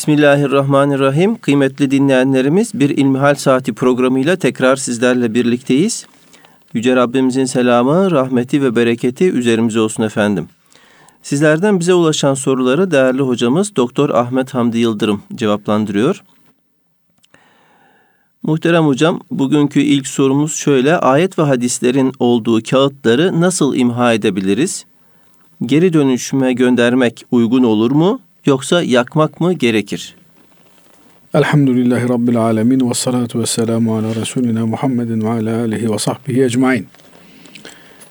Bismillahirrahmanirrahim. Kıymetli dinleyenlerimiz bir İlmihal Saati programıyla tekrar sizlerle birlikteyiz. Yüce Rabbimizin selamı, rahmeti ve bereketi üzerimize olsun efendim. Sizlerden bize ulaşan soruları değerli hocamız Doktor Ahmet Hamdi Yıldırım cevaplandırıyor. Muhterem hocam, bugünkü ilk sorumuz şöyle. Ayet ve hadislerin olduğu kağıtları nasıl imha edebiliriz? Geri dönüşüme göndermek uygun olur mu? Yoksa yakmak mı gerekir? Elhamdülillahi Rabbil alemin ve salatu ve selamu ala Resulina Muhammedin ve ala alihi ve sahbihi ecmain.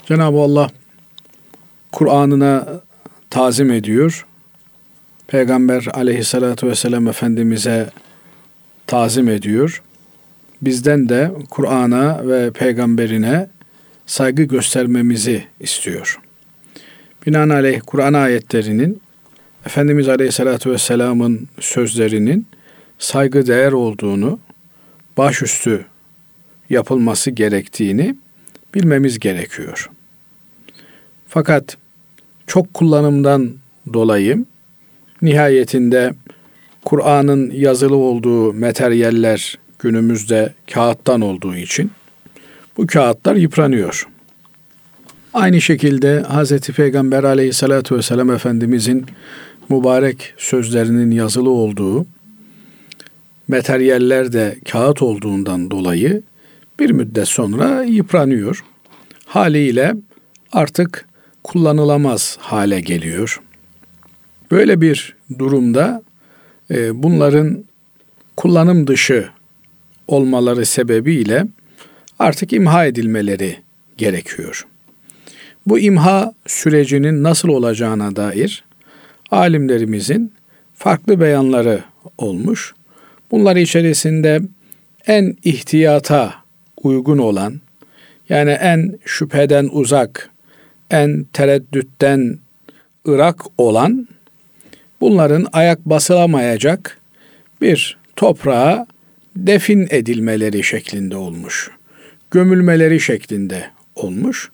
Cenab-ı Allah Kur'an'ına tazim ediyor. Peygamber aleyhissalatu vesselam Efendimiz'e tazim ediyor. Bizden de Kur'an'a ve peygamberine saygı göstermemizi istiyor. Binaenaleyh Kur'an ayetlerinin Efendimiz Aleyhisselatü Vesselam'ın sözlerinin saygı değer olduğunu, başüstü yapılması gerektiğini bilmemiz gerekiyor. Fakat çok kullanımdan dolayı nihayetinde Kur'an'ın yazılı olduğu materyaller günümüzde kağıttan olduğu için bu kağıtlar yıpranıyor. Aynı şekilde Hz. Peygamber aleyhissalatü vesselam Efendimizin mübarek sözlerinin yazılı olduğu materyaller de kağıt olduğundan dolayı bir müddet sonra yıpranıyor. Haliyle artık kullanılamaz hale geliyor. Böyle bir durumda e, bunların kullanım dışı olmaları sebebiyle artık imha edilmeleri gerekiyor. Bu imha sürecinin nasıl olacağına dair alimlerimizin farklı beyanları olmuş. Bunlar içerisinde en ihtiyata uygun olan, yani en şüpheden uzak, en tereddütten ırak olan, bunların ayak basılamayacak bir toprağa defin edilmeleri şeklinde olmuş. Gömülmeleri şeklinde olmuş.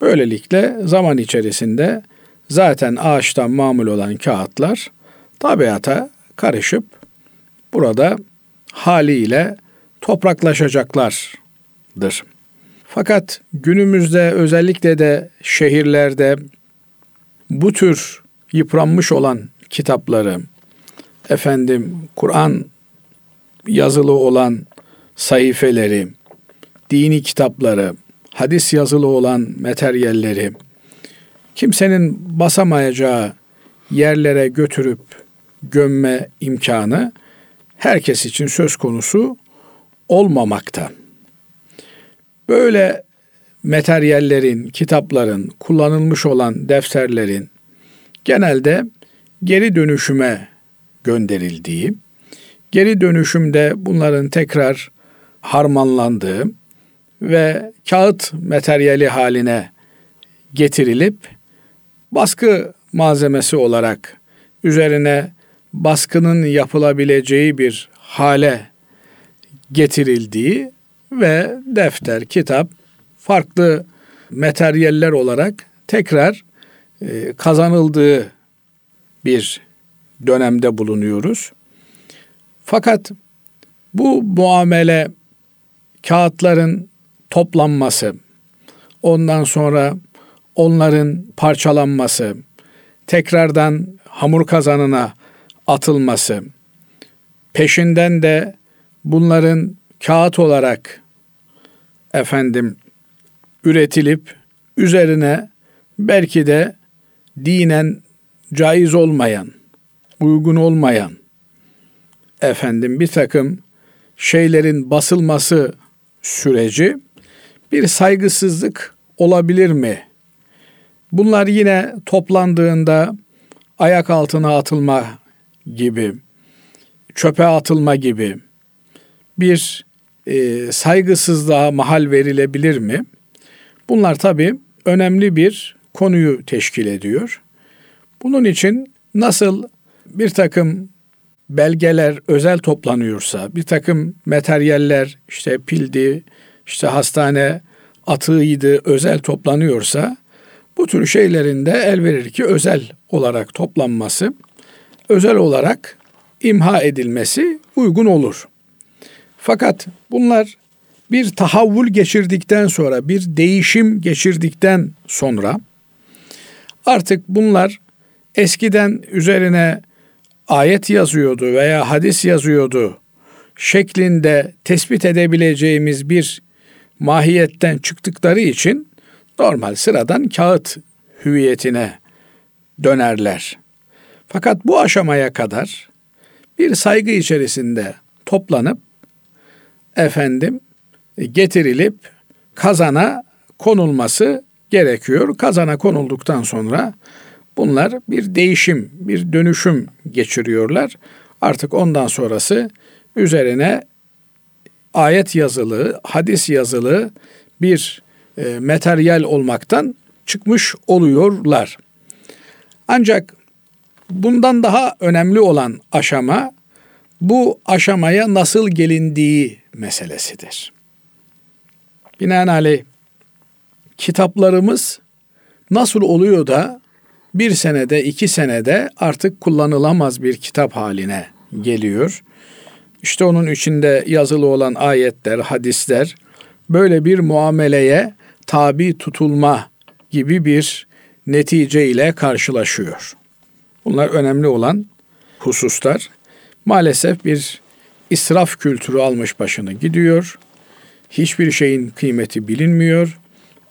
Böylelikle zaman içerisinde zaten ağaçtan mamul olan kağıtlar tabiata karışıp burada haliyle topraklaşacaklardır. Fakat günümüzde özellikle de şehirlerde bu tür yıpranmış olan kitapları efendim Kur'an yazılı olan sayfeleri, dini kitapları, hadis yazılı olan materyalleri kimsenin basamayacağı yerlere götürüp gömme imkanı herkes için söz konusu olmamakta. Böyle materyallerin, kitapların, kullanılmış olan defterlerin genelde geri dönüşüme gönderildiği, geri dönüşümde bunların tekrar harmanlandığı ve kağıt materyali haline getirilip baskı malzemesi olarak üzerine baskının yapılabileceği bir hale getirildiği ve defter, kitap farklı materyaller olarak tekrar e, kazanıldığı bir dönemde bulunuyoruz. Fakat bu muamele kağıtların toplanması, ondan sonra onların parçalanması, tekrardan hamur kazanına atılması, peşinden de bunların kağıt olarak efendim üretilip üzerine belki de dinen caiz olmayan, uygun olmayan efendim bir takım şeylerin basılması süreci bir saygısızlık olabilir mi? Bunlar yine toplandığında ayak altına atılma gibi, çöpe atılma gibi bir e, saygısızlığa mahal verilebilir mi? Bunlar tabii önemli bir konuyu teşkil ediyor. Bunun için nasıl bir takım belgeler özel toplanıyorsa, bir takım materyaller işte pildi, işte hastane atığıydı özel toplanıyorsa bu tür şeylerin de el verir ki özel olarak toplanması, özel olarak imha edilmesi uygun olur. Fakat bunlar bir tahavvül geçirdikten sonra, bir değişim geçirdikten sonra artık bunlar eskiden üzerine ayet yazıyordu veya hadis yazıyordu şeklinde tespit edebileceğimiz bir mahiyetten çıktıkları için normal sıradan kağıt hüviyetine dönerler. Fakat bu aşamaya kadar bir saygı içerisinde toplanıp efendim getirilip kazana konulması gerekiyor. Kazana konulduktan sonra bunlar bir değişim, bir dönüşüm geçiriyorlar. Artık ondan sonrası üzerine ayet yazılı, hadis yazılı bir e, materyal olmaktan çıkmış oluyorlar. Ancak bundan daha önemli olan aşama bu aşamaya nasıl gelindiği meselesidir. Binaenaleyh kitaplarımız nasıl oluyor da bir senede, iki senede artık kullanılamaz bir kitap haline geliyor. İşte onun içinde yazılı olan ayetler, hadisler böyle bir muameleye tabi tutulma gibi bir netice ile karşılaşıyor. Bunlar önemli olan hususlar. Maalesef bir israf kültürü almış başını gidiyor. Hiçbir şeyin kıymeti bilinmiyor.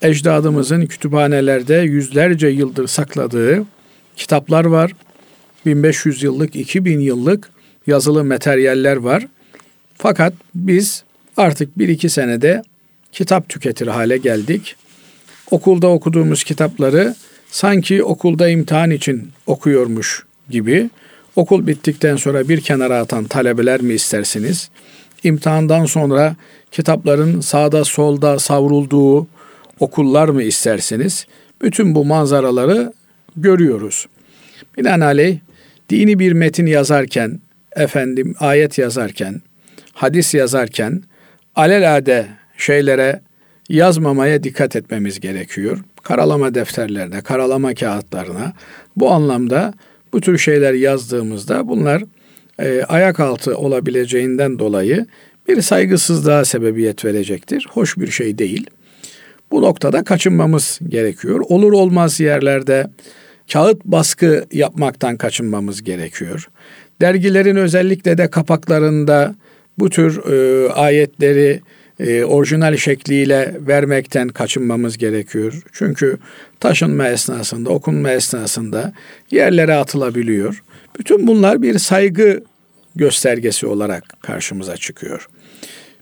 Ecdadımızın kütüphanelerde yüzlerce yıldır sakladığı kitaplar var. 1500 yıllık, 2000 yıllık yazılı materyaller var. Fakat biz artık bir iki senede kitap tüketir hale geldik. Okulda okuduğumuz kitapları sanki okulda imtihan için okuyormuş gibi okul bittikten sonra bir kenara atan talebeler mi istersiniz? İmtihandan sonra kitapların sağda solda savrulduğu okullar mı istersiniz? Bütün bu manzaraları görüyoruz. Binaenaleyh dini bir metin yazarken, efendim ayet yazarken, hadis yazarken alelade şeylere yazmamaya dikkat etmemiz gerekiyor. Karalama defterlerine, karalama kağıtlarına bu anlamda bu tür şeyler yazdığımızda bunlar e, ayak altı olabileceğinden dolayı bir saygısızlığa sebebiyet verecektir. Hoş bir şey değil. Bu noktada kaçınmamız gerekiyor. Olur olmaz yerlerde kağıt baskı yapmaktan kaçınmamız gerekiyor. Dergilerin özellikle de kapaklarında bu tür e, ayetleri e, orijinal şekliyle vermekten kaçınmamız gerekiyor. Çünkü taşınma esnasında, okunma esnasında yerlere atılabiliyor. Bütün bunlar bir saygı göstergesi olarak karşımıza çıkıyor.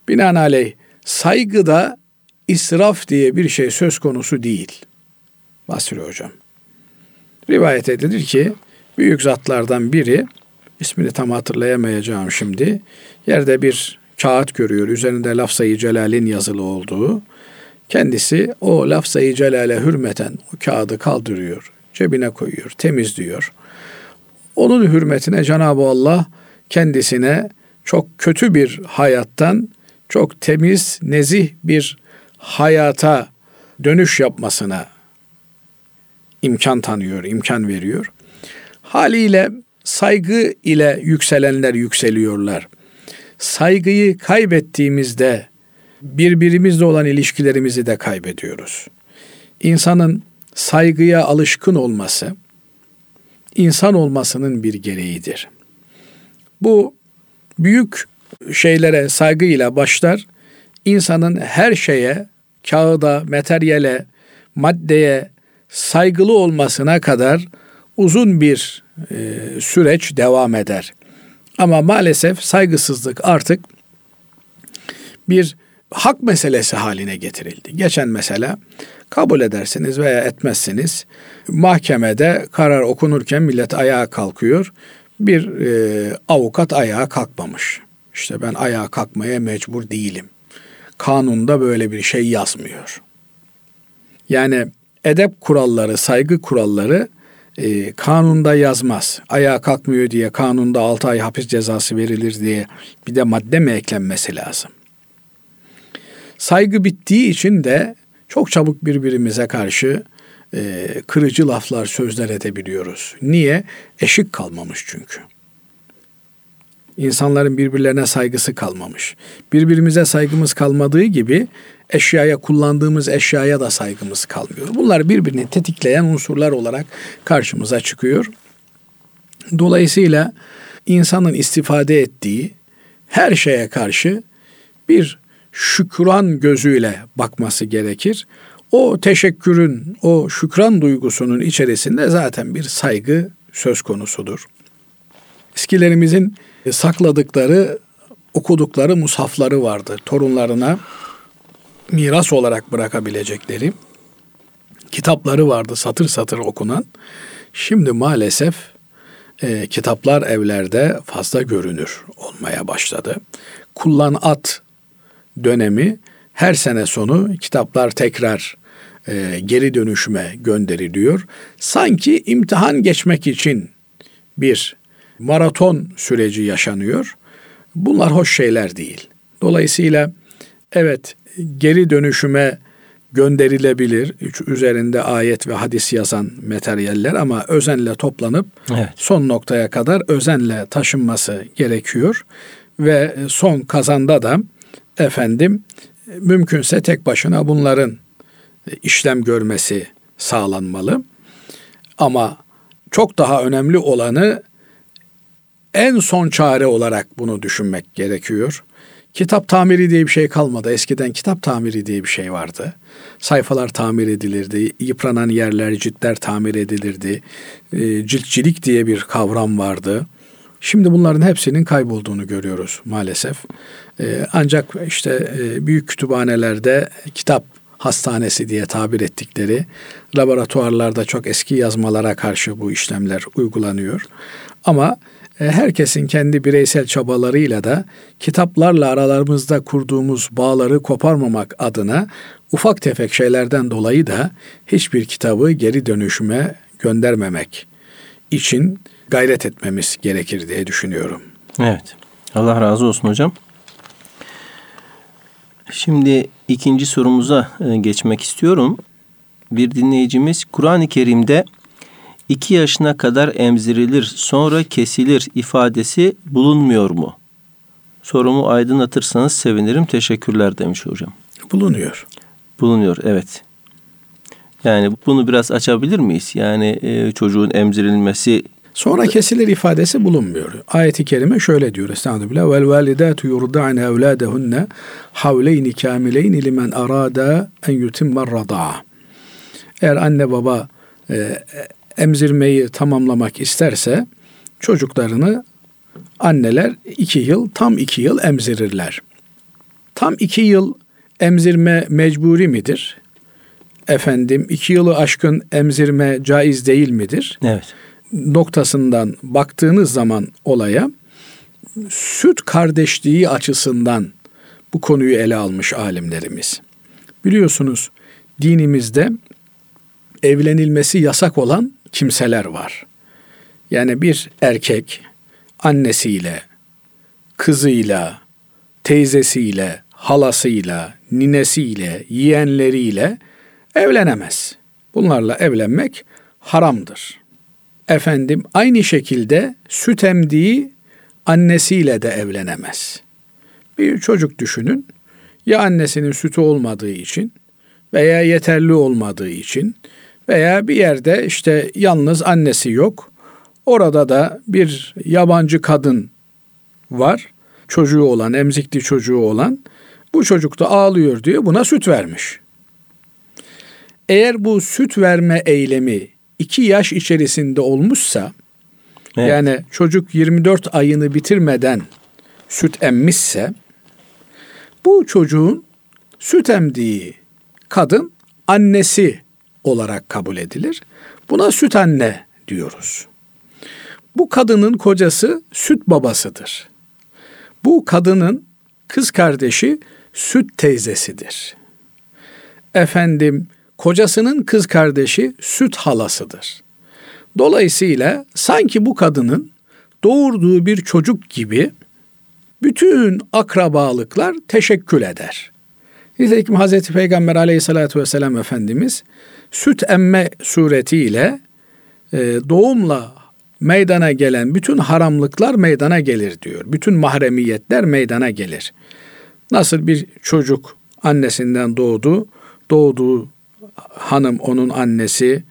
Binaenaleyh saygıda israf diye bir şey söz konusu değil. Basri Hocam. Rivayet edilir ki büyük zatlardan biri ismini tam hatırlayamayacağım şimdi. Yerde bir kağıt görüyor. Üzerinde lafzayı celalin yazılı olduğu. Kendisi o lafzayı celale hürmeten o kağıdı kaldırıyor. Cebine koyuyor, temizliyor. Onun hürmetine Cenab-ı Allah kendisine çok kötü bir hayattan çok temiz, nezih bir hayata dönüş yapmasına imkan tanıyor, imkan veriyor. Haliyle saygı ile yükselenler yükseliyorlar. Saygıyı kaybettiğimizde birbirimizle olan ilişkilerimizi de kaybediyoruz. İnsanın saygıya alışkın olması insan olmasının bir gereğidir. Bu büyük şeylere saygıyla başlar. İnsanın her şeye, kağıda, materyale, maddeye saygılı olmasına kadar uzun bir e, süreç devam eder. Ama maalesef saygısızlık artık bir hak meselesi haline getirildi. Geçen mesela kabul edersiniz veya etmezsiniz. Mahkemede karar okunurken millet ayağa kalkıyor. Bir e, avukat ayağa kalkmamış. İşte ben ayağa kalkmaya mecbur değilim. Kanunda böyle bir şey yazmıyor. Yani edep kuralları, saygı kuralları e, kanunda yazmaz. Ayağa kalkmıyor diye kanunda 6 ay hapis cezası verilir diye bir de madde mi eklenmesi lazım? Saygı bittiği için de çok çabuk birbirimize karşı e, kırıcı laflar, sözler edebiliyoruz. Niye? Eşik kalmamış çünkü. İnsanların birbirlerine saygısı kalmamış. Birbirimize saygımız kalmadığı gibi eşyaya kullandığımız eşyaya da saygımız kalmıyor. Bunlar birbirini tetikleyen unsurlar olarak karşımıza çıkıyor. Dolayısıyla insanın istifade ettiği her şeye karşı bir şükran gözüyle bakması gerekir. O teşekkürün, o şükran duygusunun içerisinde zaten bir saygı söz konusudur. Eskilerimizin sakladıkları, okudukları musafları vardı. Torunlarına miras olarak bırakabilecekleri kitapları vardı satır satır okunan. Şimdi maalesef e, kitaplar evlerde fazla görünür olmaya başladı. Kullan at dönemi her sene sonu kitaplar tekrar e, geri dönüşüme gönderiliyor. Sanki imtihan geçmek için bir maraton süreci yaşanıyor. Bunlar hoş şeyler değil. Dolayısıyla evet geri dönüşüme gönderilebilir. Üzerinde ayet ve hadis yazan materyaller ama özenle toplanıp evet. son noktaya kadar özenle taşınması gerekiyor. Ve son kazanda da efendim mümkünse tek başına bunların işlem görmesi sağlanmalı. Ama çok daha önemli olanı en son çare olarak bunu düşünmek gerekiyor. Kitap tamiri diye bir şey kalmadı. Eskiden kitap tamiri diye bir şey vardı. Sayfalar tamir edilirdi. Yıpranan yerler, ciltler tamir edilirdi. E, ciltçilik diye bir kavram vardı. Şimdi bunların hepsinin kaybolduğunu görüyoruz maalesef. E, ancak işte e, büyük kütüphanelerde kitap hastanesi diye tabir ettikleri laboratuvarlarda çok eski yazmalara karşı bu işlemler uygulanıyor. Ama herkesin kendi bireysel çabalarıyla da kitaplarla aralarımızda kurduğumuz bağları koparmamak adına ufak tefek şeylerden dolayı da hiçbir kitabı geri dönüşüme göndermemek için gayret etmemiz gerekir diye düşünüyorum. Evet. Allah razı olsun hocam. Şimdi ikinci sorumuza e, geçmek istiyorum. Bir dinleyicimiz Kur'an-ı Kerim'de 2 yaşına kadar emzirilir sonra kesilir ifadesi bulunmuyor mu? Sorumu aydınlatırsanız sevinirim. Teşekkürler demiş hocam. Bulunuyor. Bulunuyor evet. Yani bunu biraz açabilir miyiz? Yani e, çocuğun emzirilmesi Sonra kesilir ifadesi bulunmuyor. Ayet-i kerime şöyle diyor Estağfirullah. Vel validatu yurda'ne evladehunne havleyni kamileyni limen arada en yutimmer rada'a. Eğer anne baba e, emzirmeyi tamamlamak isterse çocuklarını anneler iki yıl, tam iki yıl emzirirler. Tam iki yıl emzirme mecburi midir? Efendim iki yılı aşkın emzirme caiz değil midir? Evet. Noktasından baktığınız zaman olaya süt kardeşliği açısından bu konuyu ele almış alimlerimiz. Biliyorsunuz dinimizde evlenilmesi yasak olan kimseler var. Yani bir erkek annesiyle, kızıyla, teyzesiyle, halasıyla, ninesiyle, yeğenleriyle evlenemez. Bunlarla evlenmek haramdır. Efendim aynı şekilde süt emdiği annesiyle de evlenemez. Bir çocuk düşünün. Ya annesinin sütü olmadığı için veya yeterli olmadığı için veya bir yerde işte yalnız annesi yok. Orada da bir yabancı kadın var. Çocuğu olan, emzikli çocuğu olan. Bu çocuk da ağlıyor diyor. Buna süt vermiş. Eğer bu süt verme eylemi iki yaş içerisinde olmuşsa evet. yani çocuk 24 ayını bitirmeden süt emmişse bu çocuğun süt emdiği kadın annesi olarak kabul edilir. Buna süt anne diyoruz. Bu kadının kocası süt babasıdır. Bu kadının kız kardeşi süt teyzesidir. Efendim kocasının kız kardeşi süt halasıdır. Dolayısıyla sanki bu kadının doğurduğu bir çocuk gibi bütün akrabalıklar teşekkül eder. Nitekim Hazreti Peygamber aleyhissalatü vesselam Efendimiz süt emme suretiyle e, doğumla meydana gelen bütün haramlıklar meydana gelir diyor. Bütün mahremiyetler meydana gelir. Nasıl bir çocuk annesinden doğdu, doğduğu hanım onun annesi,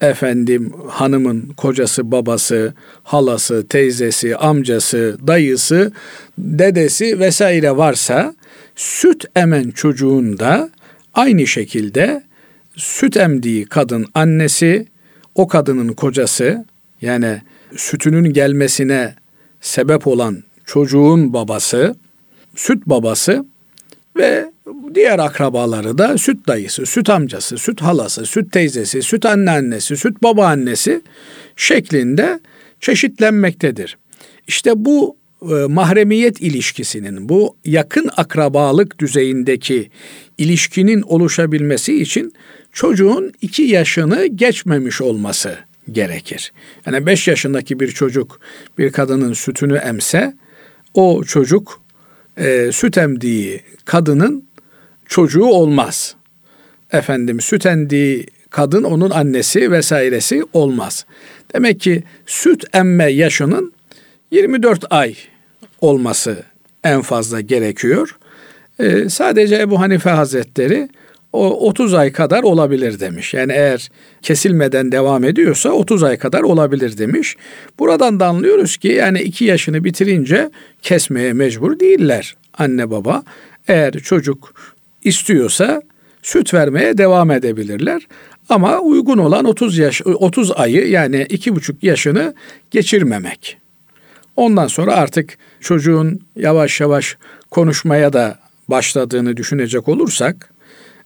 efendim hanımın kocası, babası, halası, teyzesi, amcası, dayısı, dedesi vesaire varsa süt emen çocuğun da aynı şekilde süt emdiği kadın annesi, o kadının kocası yani sütünün gelmesine sebep olan çocuğun babası, süt babası ve diğer akrabaları da süt dayısı, süt amcası, süt halası, süt teyzesi, süt anneannesi, süt babaannesi şeklinde çeşitlenmektedir. İşte bu mahremiyet ilişkisinin, bu yakın akrabalık düzeyindeki ilişkinin oluşabilmesi için çocuğun iki yaşını geçmemiş olması gerekir. Yani beş yaşındaki bir çocuk bir kadının sütünü emse o çocuk e, süt emdiği kadının çocuğu olmaz. Efendim süt emdiği kadın onun annesi vesairesi olmaz. Demek ki süt emme yaşının 24 ay olması en fazla gerekiyor. Ee, sadece Ebu Hanife Hazretleri o 30 ay kadar olabilir demiş. Yani eğer kesilmeden devam ediyorsa 30 ay kadar olabilir demiş. Buradan da anlıyoruz ki yani 2 yaşını bitirince kesmeye mecbur değiller anne baba. Eğer çocuk istiyorsa süt vermeye devam edebilirler. Ama uygun olan 30 yaş 30 ayı yani iki buçuk yaşını geçirmemek. Ondan sonra artık çocuğun yavaş yavaş konuşmaya da başladığını düşünecek olursak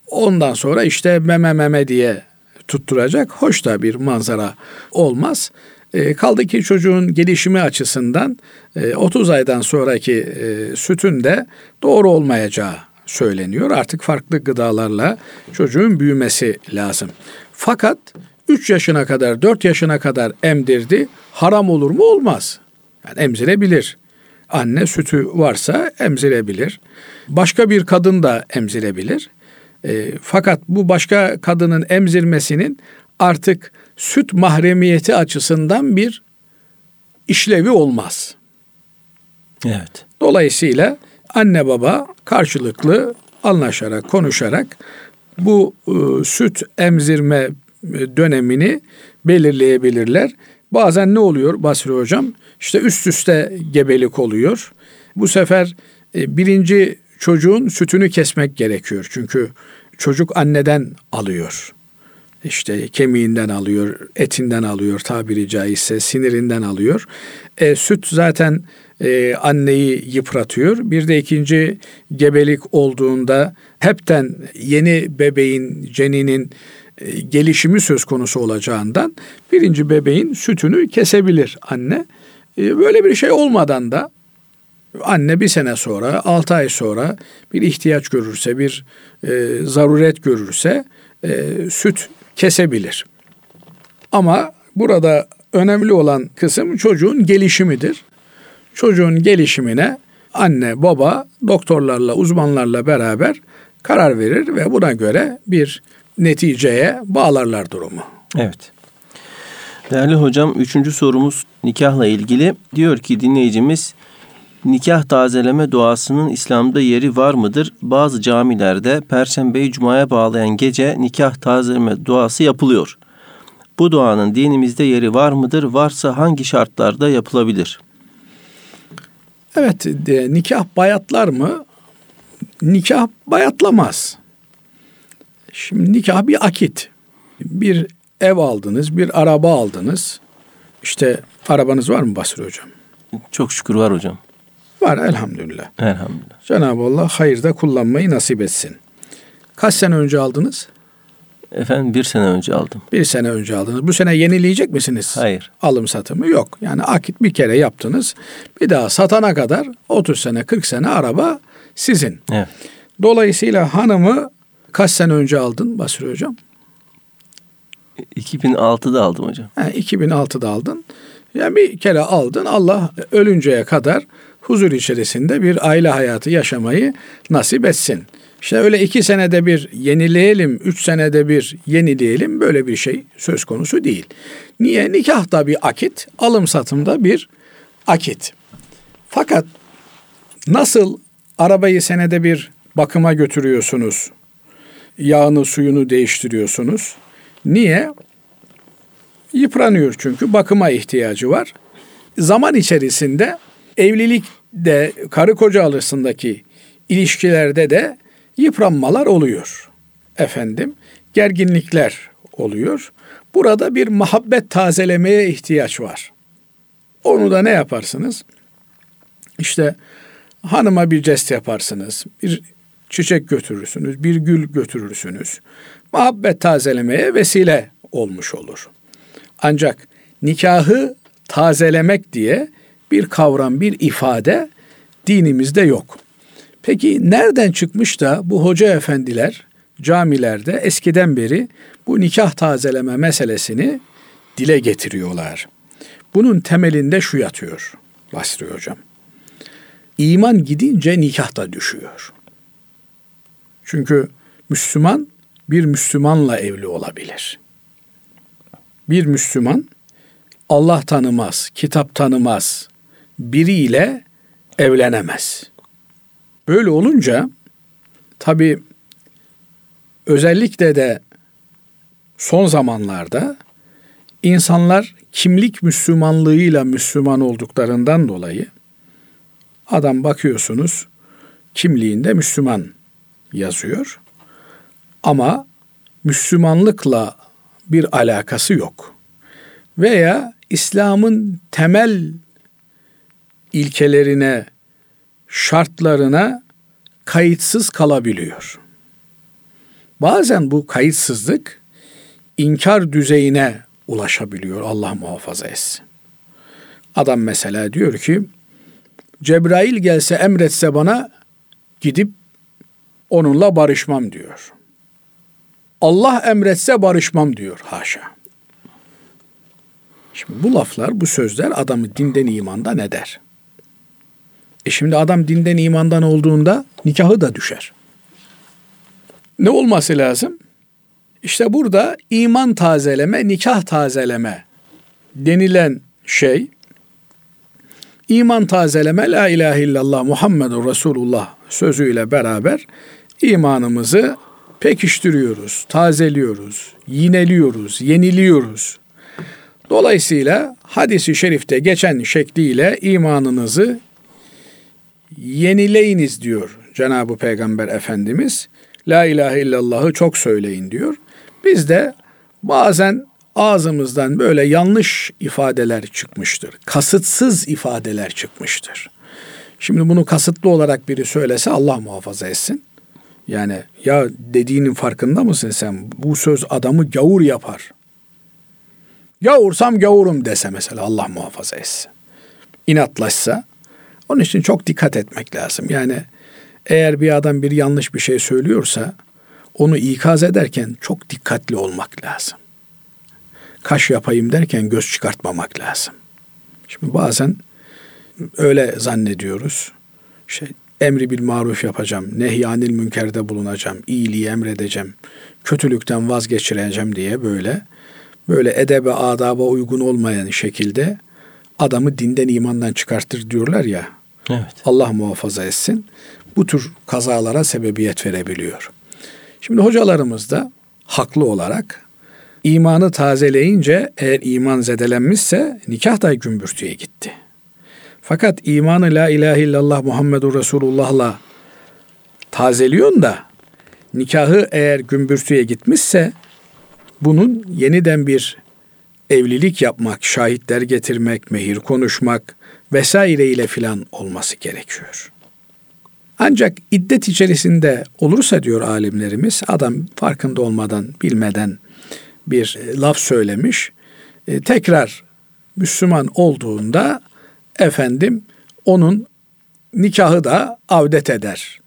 ondan sonra işte meme meme diye tutturacak hoş da bir manzara olmaz. E, kaldı ki çocuğun gelişimi açısından e, 30 aydan sonraki e, sütün de doğru olmayacağı söyleniyor. Artık farklı gıdalarla çocuğun büyümesi lazım. Fakat 3 yaşına kadar 4 yaşına kadar emdirdi. Haram olur mu? Olmaz. Yani emzirebilir. Anne sütü varsa emzirebilir. Başka bir kadın da emzirebilir. E, fakat bu başka kadının emzirmesinin artık süt mahremiyeti açısından bir işlevi olmaz. Evet. Dolayısıyla anne baba karşılıklı anlaşarak, konuşarak bu e, süt emzirme dönemini belirleyebilirler. Bazen ne oluyor Basri Hocam? İşte üst üste gebelik oluyor. Bu sefer e, birinci çocuğun sütünü kesmek gerekiyor. Çünkü çocuk anneden alıyor. İşte kemiğinden alıyor, etinden alıyor tabiri caizse, sinirinden alıyor. E, süt zaten e, anneyi yıpratıyor. Bir de ikinci gebelik olduğunda hepten yeni bebeğin, ceninin gelişimi söz konusu olacağından birinci bebeğin sütünü kesebilir anne. E, böyle bir şey olmadan da anne bir sene sonra, altı ay sonra bir ihtiyaç görürse, bir e, zaruret görürse e, süt kesebilir. Ama burada önemli olan kısım çocuğun gelişimidir. Çocuğun gelişimine anne, baba doktorlarla, uzmanlarla beraber karar verir ve buna göre bir neticeye bağlarlar durumu. Evet. Değerli hocam üçüncü sorumuz nikahla ilgili. Diyor ki dinleyicimiz nikah tazeleme duasının İslam'da yeri var mıdır? Bazı camilerde Perşembeyi Cuma'ya bağlayan gece nikah tazeleme duası yapılıyor. Bu duanın dinimizde yeri var mıdır? Varsa hangi şartlarda yapılabilir? Evet, de, nikah bayatlar mı? Nikah bayatlamaz. Şimdi nikah bir akit. Bir ev aldınız, bir araba aldınız. İşte arabanız var mı Basri Hocam? Çok şükür var hocam. Var elhamdülillah. Elhamdülillah. Cenab-ı Allah hayırda kullanmayı nasip etsin. Kaç sene önce aldınız? Efendim bir sene önce aldım. Bir sene önce aldınız. Bu sene yenileyecek misiniz? Hayır. Alım satımı yok. Yani akit bir kere yaptınız. Bir daha satana kadar 30 sene 40 sene araba sizin. Evet. Dolayısıyla hanımı kaç sene önce aldın Basri Hocam? 2006'da aldım hocam. He, 2006'da aldın. Yani bir kere aldın Allah ölünceye kadar huzur içerisinde bir aile hayatı yaşamayı nasip etsin. İşte öyle iki senede bir yenileyelim, üç senede bir yenileyelim böyle bir şey söz konusu değil. Niye? Nikah da bir akit, alım satım da bir akit. Fakat nasıl arabayı senede bir bakıma götürüyorsunuz, yağını suyunu değiştiriyorsunuz. Niye? Yıpranıyor çünkü bakıma ihtiyacı var. Zaman içerisinde evlilikte karı koca arasındaki ilişkilerde de yıpranmalar oluyor. Efendim, gerginlikler oluyor. Burada bir muhabbet tazelemeye ihtiyaç var. Onu da ne yaparsınız? İşte hanıma bir jest yaparsınız. Bir çiçek götürürsünüz, bir gül götürürsünüz. Muhabbet tazelemeye vesile olmuş olur. Ancak nikahı tazelemek diye bir kavram, bir ifade dinimizde yok. Peki nereden çıkmış da bu hoca efendiler camilerde eskiden beri bu nikah tazeleme meselesini dile getiriyorlar? Bunun temelinde şu yatıyor Basri Hocam. İman gidince nikah da düşüyor. Çünkü Müslüman bir Müslümanla evli olabilir. Bir Müslüman Allah tanımaz, kitap tanımaz biriyle evlenemez. Böyle olunca tabi özellikle de son zamanlarda insanlar kimlik Müslümanlığıyla Müslüman olduklarından dolayı adam bakıyorsunuz kimliğinde Müslüman yazıyor. Ama Müslümanlıkla bir alakası yok. Veya İslam'ın temel ilkelerine, şartlarına kayıtsız kalabiliyor. Bazen bu kayıtsızlık inkar düzeyine ulaşabiliyor Allah muhafaza etsin. Adam mesela diyor ki Cebrail gelse emretse bana gidip onunla barışmam diyor. Allah emretse barışmam diyor haşa. Şimdi bu laflar, bu sözler adamı dinden imandan eder. E şimdi adam dinden imandan olduğunda nikahı da düşer. Ne olması lazım? İşte burada iman tazeleme, nikah tazeleme denilen şey iman tazeleme la ilahe illallah Muhammedur Resulullah sözüyle beraber imanımızı pekiştiriyoruz, tazeliyoruz, yineliyoruz, yeniliyoruz. Dolayısıyla hadisi şerifte geçen şekliyle imanınızı yenileyiniz diyor Cenab-ı Peygamber Efendimiz. La ilahe illallah'ı çok söyleyin diyor. Biz de bazen ağzımızdan böyle yanlış ifadeler çıkmıştır. Kasıtsız ifadeler çıkmıştır. Şimdi bunu kasıtlı olarak biri söylese Allah muhafaza etsin. Yani ya dediğinin farkında mısın sen? Bu söz adamı gavur yapar. Gavursam gavurum dese mesela Allah muhafaza etsin. İnatlaşsa. Onun için çok dikkat etmek lazım. Yani eğer bir adam bir yanlış bir şey söylüyorsa onu ikaz ederken çok dikkatli olmak lazım. Kaş yapayım derken göz çıkartmamak lazım. Şimdi bazen öyle zannediyoruz. Şey, emri bil maruf yapacağım, nehyanil münkerde bulunacağım, iyiliği emredeceğim, kötülükten vazgeçireceğim diye böyle böyle edebe adaba uygun olmayan şekilde adamı dinden imandan çıkartır diyorlar ya. Evet. Allah muhafaza etsin. Bu tür kazalara sebebiyet verebiliyor. Şimdi hocalarımız da haklı olarak imanı tazeleyince eğer iman zedelenmişse nikah da gümbürtüye gitti. Fakat imanı la ilahe illallah Muhammedur Resulullah'la tazeliyorsun da nikahı eğer gümbürtüye gitmişse bunun yeniden bir evlilik yapmak, şahitler getirmek, mehir konuşmak vesaire ile filan olması gerekiyor. Ancak iddet içerisinde olursa diyor alimlerimiz adam farkında olmadan bilmeden bir laf söylemiş. E, tekrar Müslüman olduğunda efendim onun nikahı da avdet eder.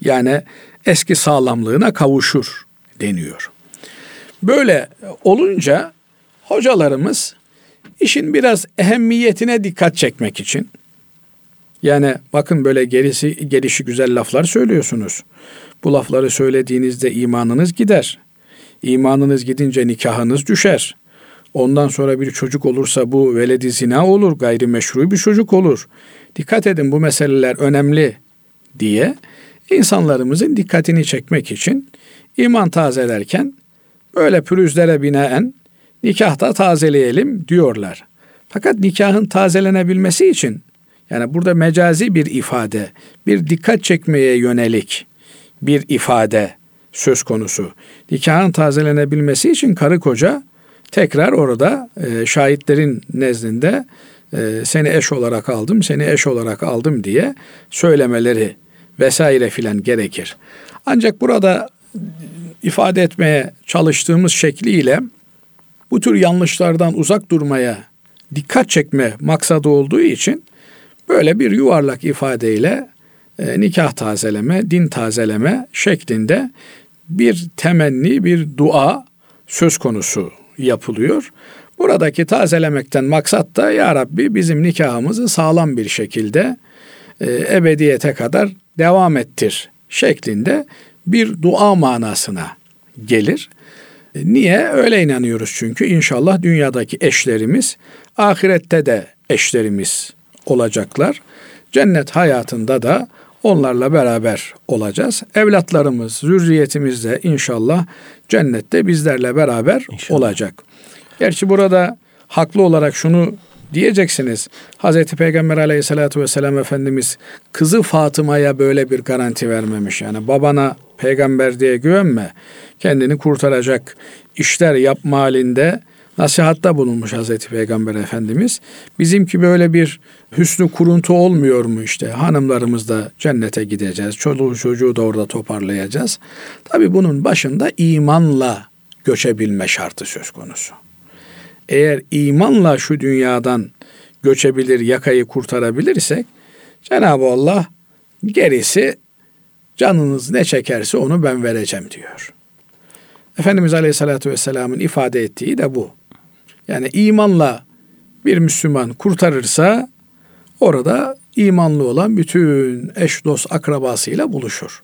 Yani eski sağlamlığına kavuşur deniyor. Böyle olunca hocalarımız işin biraz ehemmiyetine dikkat çekmek için yani bakın böyle gerisi gelişi güzel laflar söylüyorsunuz. Bu lafları söylediğinizde imanınız gider. İmanınız gidince nikahınız düşer. Ondan sonra bir çocuk olursa bu veledi zina olur, gayrimeşru bir çocuk olur. Dikkat edin bu meseleler önemli diye insanlarımızın dikkatini çekmek için iman tazelerken böyle pürüzlere binaen nikahta tazeleyelim diyorlar. Fakat nikahın tazelenebilmesi için yani burada mecazi bir ifade, bir dikkat çekmeye yönelik bir ifade söz konusu. Nikahın tazelenebilmesi için karı koca tekrar orada e, şahitlerin nezdinde e, seni eş olarak aldım, seni eş olarak aldım diye söylemeleri vesaire filan gerekir. Ancak burada ifade etmeye çalıştığımız şekliyle bu tür yanlışlardan uzak durmaya dikkat çekme maksadı olduğu için böyle bir yuvarlak ifadeyle e, nikah tazeleme, din tazeleme şeklinde bir temenni, bir dua söz konusu yapılıyor. Buradaki tazelemekten maksat da ya Rabbi bizim nikahımızı sağlam bir şekilde e, ebediyete kadar devam ettir şeklinde bir dua manasına gelir. E, niye? Öyle inanıyoruz çünkü inşallah dünyadaki eşlerimiz ahirette de eşlerimiz olacaklar. Cennet hayatında da onlarla beraber olacağız. Evlatlarımız, zürriyetimiz de inşallah cennette bizlerle beraber inşallah. olacak. Gerçi burada haklı olarak şunu diyeceksiniz. Hazreti Peygamber aleyhissalatü vesselam Efendimiz kızı Fatıma'ya böyle bir garanti vermemiş. Yani babana peygamber diye güvenme. Kendini kurtaracak işler yapma halinde nasihatta bulunmuş Hazreti Peygamber Efendimiz. Bizimki böyle bir hüsnü kuruntu olmuyor mu işte hanımlarımız da cennete gideceğiz. Çoluğu çocuğu da orada toparlayacağız. Tabi bunun başında imanla göçebilme şartı söz konusu. Eğer imanla şu dünyadan göçebilir, yakayı kurtarabilirsek Cenab-ı Allah gerisi canınız ne çekerse onu ben vereceğim diyor. Efendimiz Aleyhisselatü Vesselam'ın ifade ettiği de bu. Yani imanla bir Müslüman kurtarırsa orada imanlı olan bütün eş dost akrabasıyla buluşur.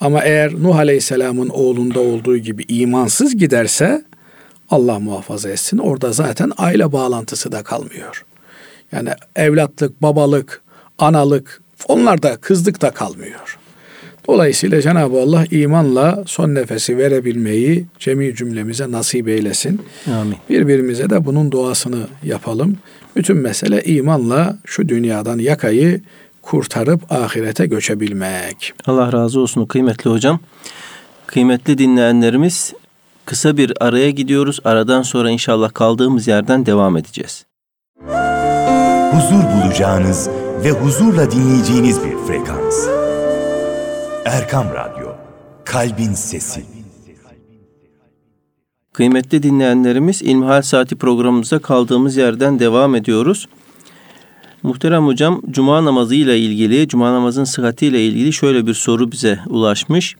Ama eğer Nuh Aleyhisselam'ın oğlunda olduğu gibi imansız giderse Allah muhafaza etsin orada zaten aile bağlantısı da kalmıyor. Yani evlatlık, babalık, analık onlar da kızlık da kalmıyor. Dolayısıyla Cenab-ı Allah imanla son nefesi verebilmeyi cemi cümlemize nasip eylesin. Amin. Birbirimize de bunun duasını yapalım. Bütün mesele imanla şu dünyadan yakayı kurtarıp ahirete göçebilmek. Allah razı olsun kıymetli hocam. Kıymetli dinleyenlerimiz kısa bir araya gidiyoruz. Aradan sonra inşallah kaldığımız yerden devam edeceğiz. Huzur bulacağınız ve huzurla dinleyeceğiniz bir frekans. Erkam Radyo, Kalbin Sesi. Kıymetli dinleyenlerimiz İlmihal Saati programımıza kaldığımız yerden devam ediyoruz. Muhterem hocam cuma namazı ile ilgili, cuma namazın sıhhati ile ilgili şöyle bir soru bize ulaşmış.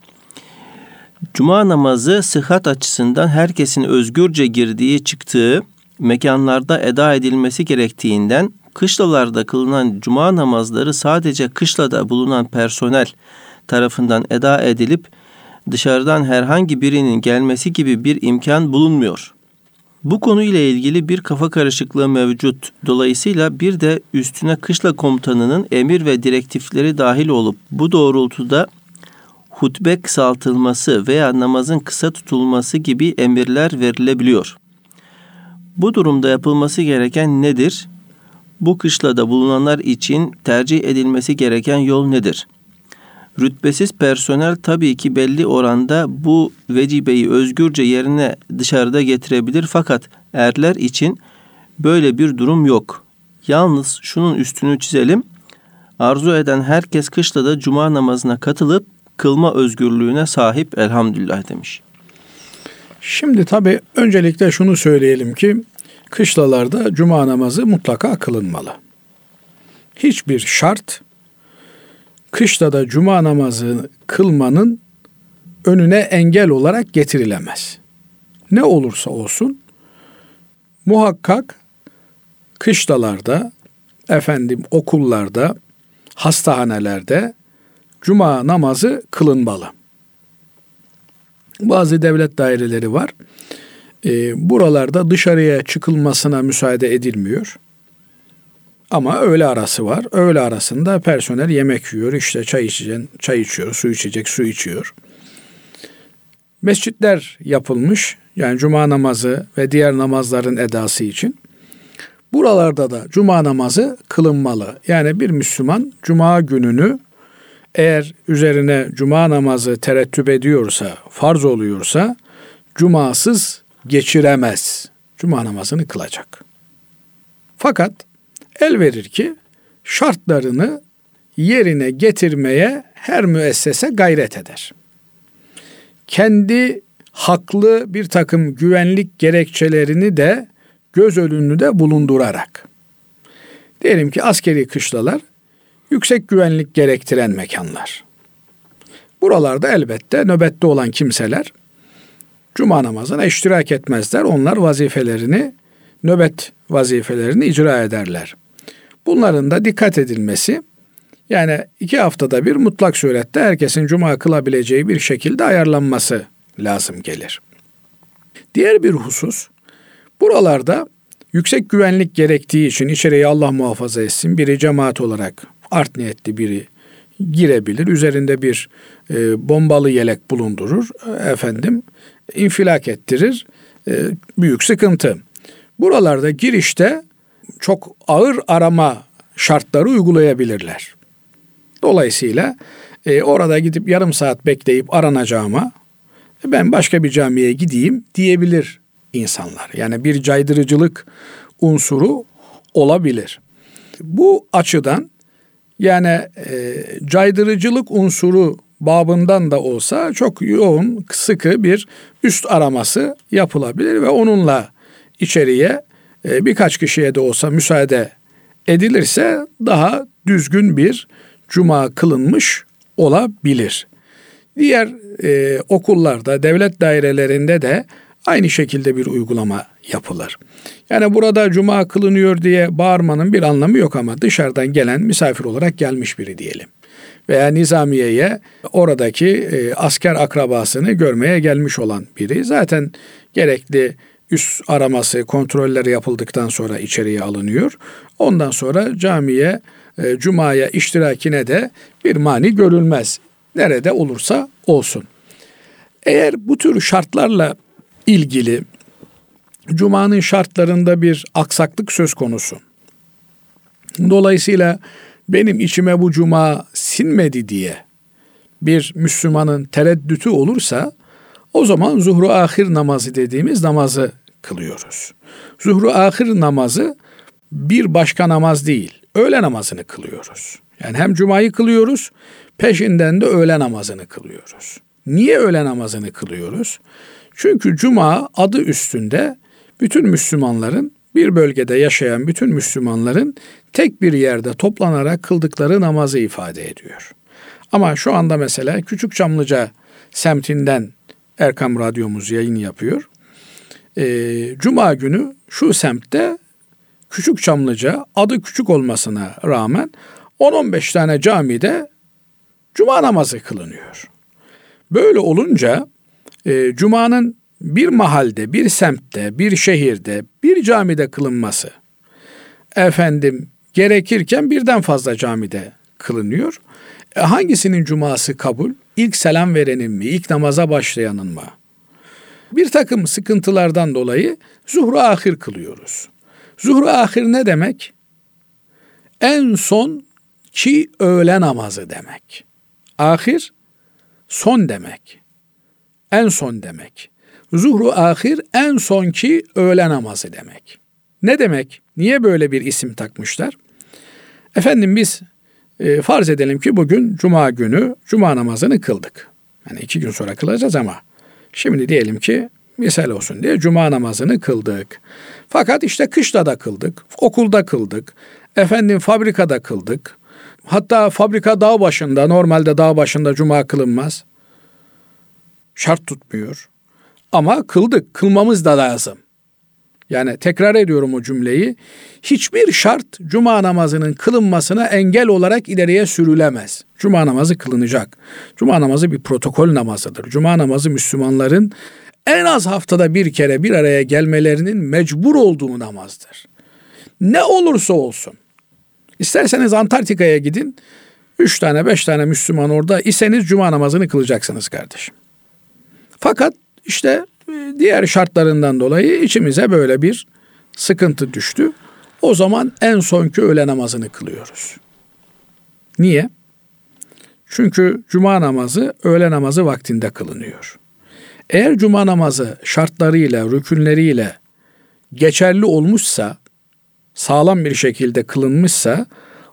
Cuma namazı sıhhat açısından herkesin özgürce girdiği, çıktığı mekanlarda eda edilmesi gerektiğinden kışlalarda kılınan cuma namazları sadece kışlada bulunan personel tarafından eda edilip dışarıdan herhangi birinin gelmesi gibi bir imkan bulunmuyor. Bu konuyla ilgili bir kafa karışıklığı mevcut. Dolayısıyla bir de üstüne kışla komutanının emir ve direktifleri dahil olup bu doğrultuda hutbe kısaltılması veya namazın kısa tutulması gibi emirler verilebiliyor. Bu durumda yapılması gereken nedir? Bu kışlada bulunanlar için tercih edilmesi gereken yol nedir? Rütbesiz personel tabii ki belli oranda bu vecibeyi özgürce yerine dışarıda getirebilir fakat erler için böyle bir durum yok. Yalnız şunun üstünü çizelim. Arzu eden herkes kışta da cuma namazına katılıp kılma özgürlüğüne sahip elhamdülillah demiş. Şimdi tabi öncelikle şunu söyleyelim ki kışlalarda cuma namazı mutlaka kılınmalı. Hiçbir şart kışta da cuma namazı kılmanın önüne engel olarak getirilemez. Ne olursa olsun muhakkak kışlalarda, efendim okullarda, hastahanelerde cuma namazı kılınmalı. Bazı devlet daireleri var. E, buralarda dışarıya çıkılmasına müsaade edilmiyor. Ama öğle arası var. Öğle arasında personel yemek yiyor. İşte çay içecek, çay içiyor, su içecek, su içiyor. Mescitler yapılmış. Yani cuma namazı ve diğer namazların edası için. Buralarda da cuma namazı kılınmalı. Yani bir Müslüman cuma gününü eğer üzerine cuma namazı terettüp ediyorsa, farz oluyorsa cumasız geçiremez. Cuma namazını kılacak. Fakat el verir ki şartlarını yerine getirmeye her müessese gayret eder. Kendi haklı bir takım güvenlik gerekçelerini de göz önünde bulundurarak. Diyelim ki askeri kışlalar yüksek güvenlik gerektiren mekanlar. Buralarda elbette nöbette olan kimseler cuma namazına iştirak etmezler. Onlar vazifelerini, nöbet vazifelerini icra ederler. Bunların da dikkat edilmesi, yani iki haftada bir mutlak surette herkesin cuma kılabileceği bir şekilde ayarlanması lazım gelir. Diğer bir husus, buralarda yüksek güvenlik gerektiği için içeriye Allah muhafaza etsin biri cemaat olarak art niyetli biri girebilir. Üzerinde bir e, bombalı yelek bulundurur. Efendim infilak ettirir. E, büyük sıkıntı. Buralarda girişte çok ağır arama şartları uygulayabilirler. Dolayısıyla e, orada gidip yarım saat bekleyip aranacağıma ben başka bir camiye gideyim diyebilir insanlar. Yani bir caydırıcılık unsuru olabilir. Bu açıdan yani e, caydırıcılık unsuru babından da olsa çok yoğun, sıkı bir üst araması yapılabilir ve onunla içeriye e, birkaç kişiye de olsa müsaade edilirse daha düzgün bir cuma kılınmış olabilir. Diğer e, okullarda, devlet dairelerinde de aynı şekilde bir uygulama yapılır. Yani burada cuma kılınıyor diye bağırmanın bir anlamı yok ama dışarıdan gelen misafir olarak gelmiş biri diyelim. Veya nizamiyeye oradaki e, asker akrabasını görmeye gelmiş olan biri zaten gerekli üst araması, kontrolleri yapıldıktan sonra içeriye alınıyor. Ondan sonra camiye, e, cumaya iştirakine de bir mani görülmez. Nerede olursa olsun. Eğer bu tür şartlarla ilgili Cuma'nın şartlarında bir aksaklık söz konusu. Dolayısıyla benim içime bu cuma sinmedi diye bir Müslümanın tereddütü olursa o zaman zuhru ahir namazı dediğimiz namazı kılıyoruz. Zuhru ahir namazı bir başka namaz değil, öğle namazını kılıyoruz. Yani hem cumayı kılıyoruz, peşinden de öğle namazını kılıyoruz. Niye öğle namazını kılıyoruz? Çünkü cuma adı üstünde bütün Müslümanların bir bölgede yaşayan bütün Müslümanların tek bir yerde toplanarak kıldıkları namazı ifade ediyor. Ama şu anda mesela Küçük Çamlıca semtinden Erkam Radyomuz yayın yapıyor. Ee, Cuma günü şu semtte Küçük Çamlıca adı küçük olmasına rağmen 10-15 tane camide Cuma namazı kılınıyor. Böyle olunca e, Cuma'nın bir mahalde, bir semtte, bir şehirde, bir camide kılınması efendim gerekirken birden fazla camide kılınıyor. E, hangisinin cuması kabul? İlk selam verenin mi? İlk namaza başlayanın mı? Bir takım sıkıntılardan dolayı zuhru ahir kılıyoruz. Zuhru ahir ne demek? En son ki öğle namazı demek. Ahir son demek. En son demek. Zuhru ahir en sonki öğle namazı demek. Ne demek? Niye böyle bir isim takmışlar? Efendim biz e, farz edelim ki bugün cuma günü cuma namazını kıldık. Yani iki gün sonra kılacağız ama şimdi diyelim ki misal olsun diye cuma namazını kıldık. Fakat işte kışta da kıldık, okulda kıldık, efendim fabrikada kıldık. Hatta fabrika dağ başında, normalde dağ başında cuma kılınmaz. Şart tutmuyor. Ama kıldık, kılmamız da lazım. Yani tekrar ediyorum o cümleyi. Hiçbir şart cuma namazının kılınmasına engel olarak ileriye sürülemez. Cuma namazı kılınacak. Cuma namazı bir protokol namazıdır. Cuma namazı Müslümanların en az haftada bir kere bir araya gelmelerinin mecbur olduğu namazdır. Ne olursa olsun. İsterseniz Antarktika'ya gidin. Üç tane beş tane Müslüman orada iseniz cuma namazını kılacaksınız kardeşim. Fakat işte diğer şartlarından dolayı içimize böyle bir sıkıntı düştü. O zaman en sonki öğle namazını kılıyoruz. Niye? Çünkü cuma namazı öğle namazı vaktinde kılınıyor. Eğer cuma namazı şartlarıyla, rükünleriyle geçerli olmuşsa, sağlam bir şekilde kılınmışsa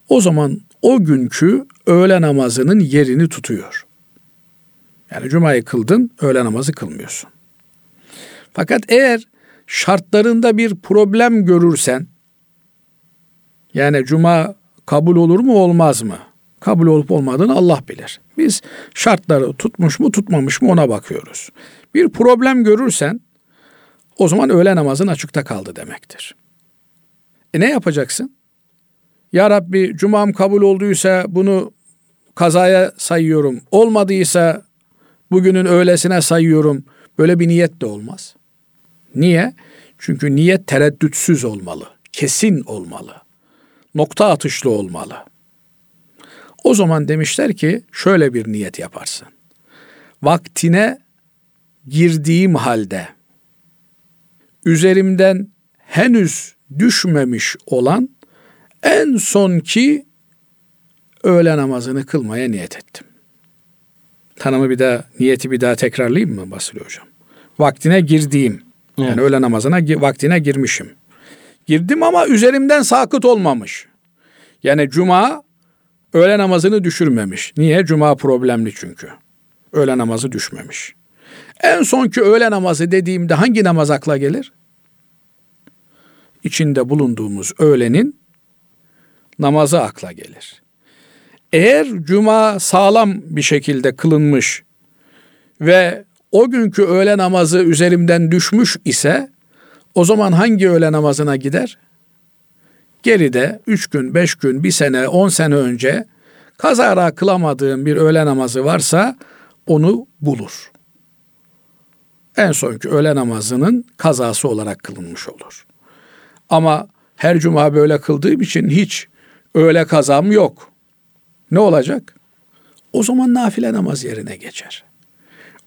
o zaman o günkü öğle namazının yerini tutuyor. Yani cumayı kıldın, öğle namazı kılmıyorsun. Fakat eğer şartlarında bir problem görürsen, yani cuma kabul olur mu olmaz mı? Kabul olup olmadığını Allah bilir. Biz şartları tutmuş mu tutmamış mı ona bakıyoruz. Bir problem görürsen o zaman öğle namazın açıkta kaldı demektir. E ne yapacaksın? Ya Rabbi cumam kabul olduysa bunu kazaya sayıyorum. Olmadıysa bugünün öğlesine sayıyorum. Böyle bir niyet de olmaz. Niye? Çünkü niyet tereddütsüz olmalı. Kesin olmalı. Nokta atışlı olmalı. O zaman demişler ki şöyle bir niyet yaparsın. Vaktine girdiğim halde üzerimden henüz düşmemiş olan en son ki öğle namazını kılmaya niyet ettim. Tanımı bir daha, niyeti bir daha tekrarlayayım mı Basri Hocam? Vaktine girdiğim, evet. yani öğle namazına vaktine girmişim. Girdim ama üzerimden sakıt olmamış. Yani cuma öğle namazını düşürmemiş. Niye? Cuma problemli çünkü. Öğle namazı düşmemiş. En son ki öğle namazı dediğimde hangi namaz akla gelir? İçinde bulunduğumuz öğlenin namazı akla gelir. Eğer cuma sağlam bir şekilde kılınmış ve o günkü öğle namazı üzerimden düşmüş ise o zaman hangi öğle namazına gider? Geride üç gün, beş gün, bir sene, on sene önce kazara kılamadığım bir öğle namazı varsa onu bulur. En sonki öğle namazının kazası olarak kılınmış olur. Ama her cuma böyle kıldığım için hiç öğle kazam yok. Ne olacak? O zaman nafile namaz yerine geçer.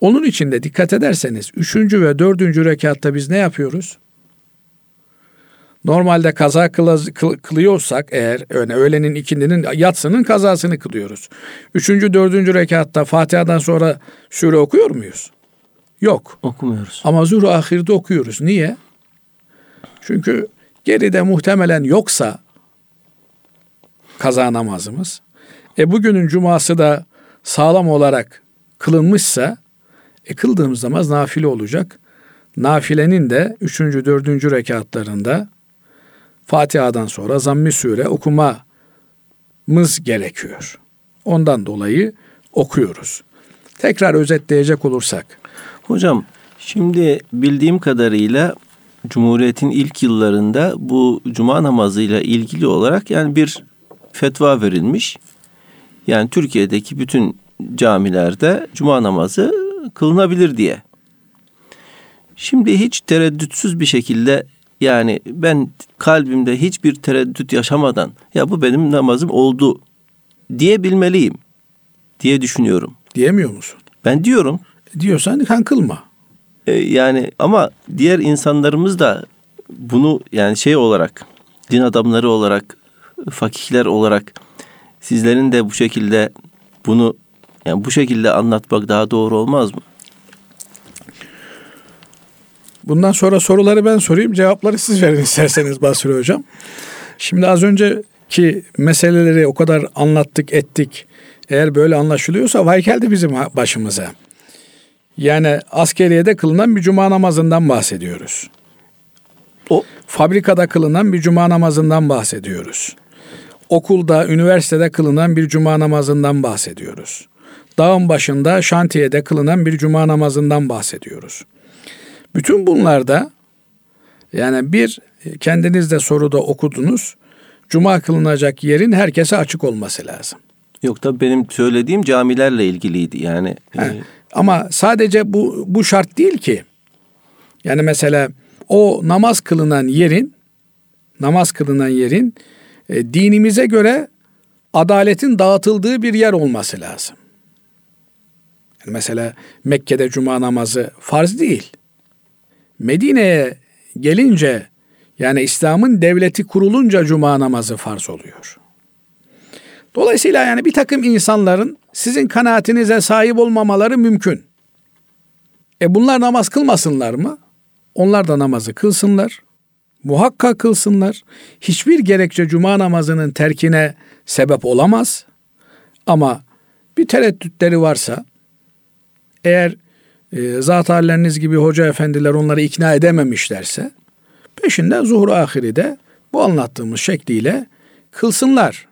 Onun için de dikkat ederseniz üçüncü ve dördüncü rekatta biz ne yapıyoruz? Normalde kaza kılıyorsak eğer yani öğlenin ikindinin yatsının kazasını kılıyoruz. Üçüncü, dördüncü rekatta Fatiha'dan sonra sure okuyor muyuz? Yok. Okumuyoruz. Ama zuhru ahirde okuyoruz. Niye? Çünkü geride muhtemelen yoksa kaza namazımız. E bugünün cuması da sağlam olarak kılınmışsa e kıldığımız namaz nafile olacak. Nafilenin de üçüncü, dördüncü rekatlarında Fatiha'dan sonra zammi sure okumamız gerekiyor. Ondan dolayı okuyoruz. Tekrar özetleyecek olursak. Hocam şimdi bildiğim kadarıyla Cumhuriyet'in ilk yıllarında bu cuma namazıyla ilgili olarak yani bir fetva verilmiş. Yani Türkiye'deki bütün camilerde cuma namazı kılınabilir diye. Şimdi hiç tereddütsüz bir şekilde yani ben kalbimde hiçbir tereddüt yaşamadan ya bu benim namazım oldu diyebilmeliyim diye düşünüyorum. Diyemiyor musun? Ben diyorum. Diyorsan kan kılma. Ee, yani ama diğer insanlarımız da bunu yani şey olarak din adamları olarak fakihler olarak sizlerin de bu şekilde bunu yani bu şekilde anlatmak daha doğru olmaz mı? Bundan sonra soruları ben sorayım, cevapları siz verin isterseniz Basri Hocam. Şimdi az önceki meseleleri o kadar anlattık, ettik. Eğer böyle anlaşılıyorsa vay geldi bizim başımıza. Yani askeriyede kılınan bir cuma namazından bahsediyoruz. O fabrikada kılınan bir cuma namazından bahsediyoruz. Okulda, üniversitede kılınan bir cuma namazından bahsediyoruz. Dağın başında, şantiyede kılınan bir cuma namazından bahsediyoruz. Bütün bunlarda Yani bir kendiniz de soruda okudunuz. Cuma kılınacak yerin herkese açık olması lazım. Yok da benim söylediğim camilerle ilgiliydi yani. He. E, Ama sadece bu bu şart değil ki. Yani mesela o namaz kılınan yerin namaz kılınan yerin e, dinimize göre adaletin dağıtıldığı bir yer olması lazım. Mesela Mekke'de cuma namazı farz değil. Medine'ye gelince yani İslam'ın devleti kurulunca cuma namazı farz oluyor. Dolayısıyla yani bir takım insanların sizin kanaatinize sahip olmamaları mümkün. E bunlar namaz kılmasınlar mı? Onlar da namazı kılsınlar. Muhakkak kılsınlar. Hiçbir gerekçe cuma namazının terkine sebep olamaz. Ama bir tereddütleri varsa eğer e, zat halleriniz gibi hoca efendiler onları ikna edememişlerse peşinde zuhur ahiri de bu anlattığımız şekliyle kılsınlar.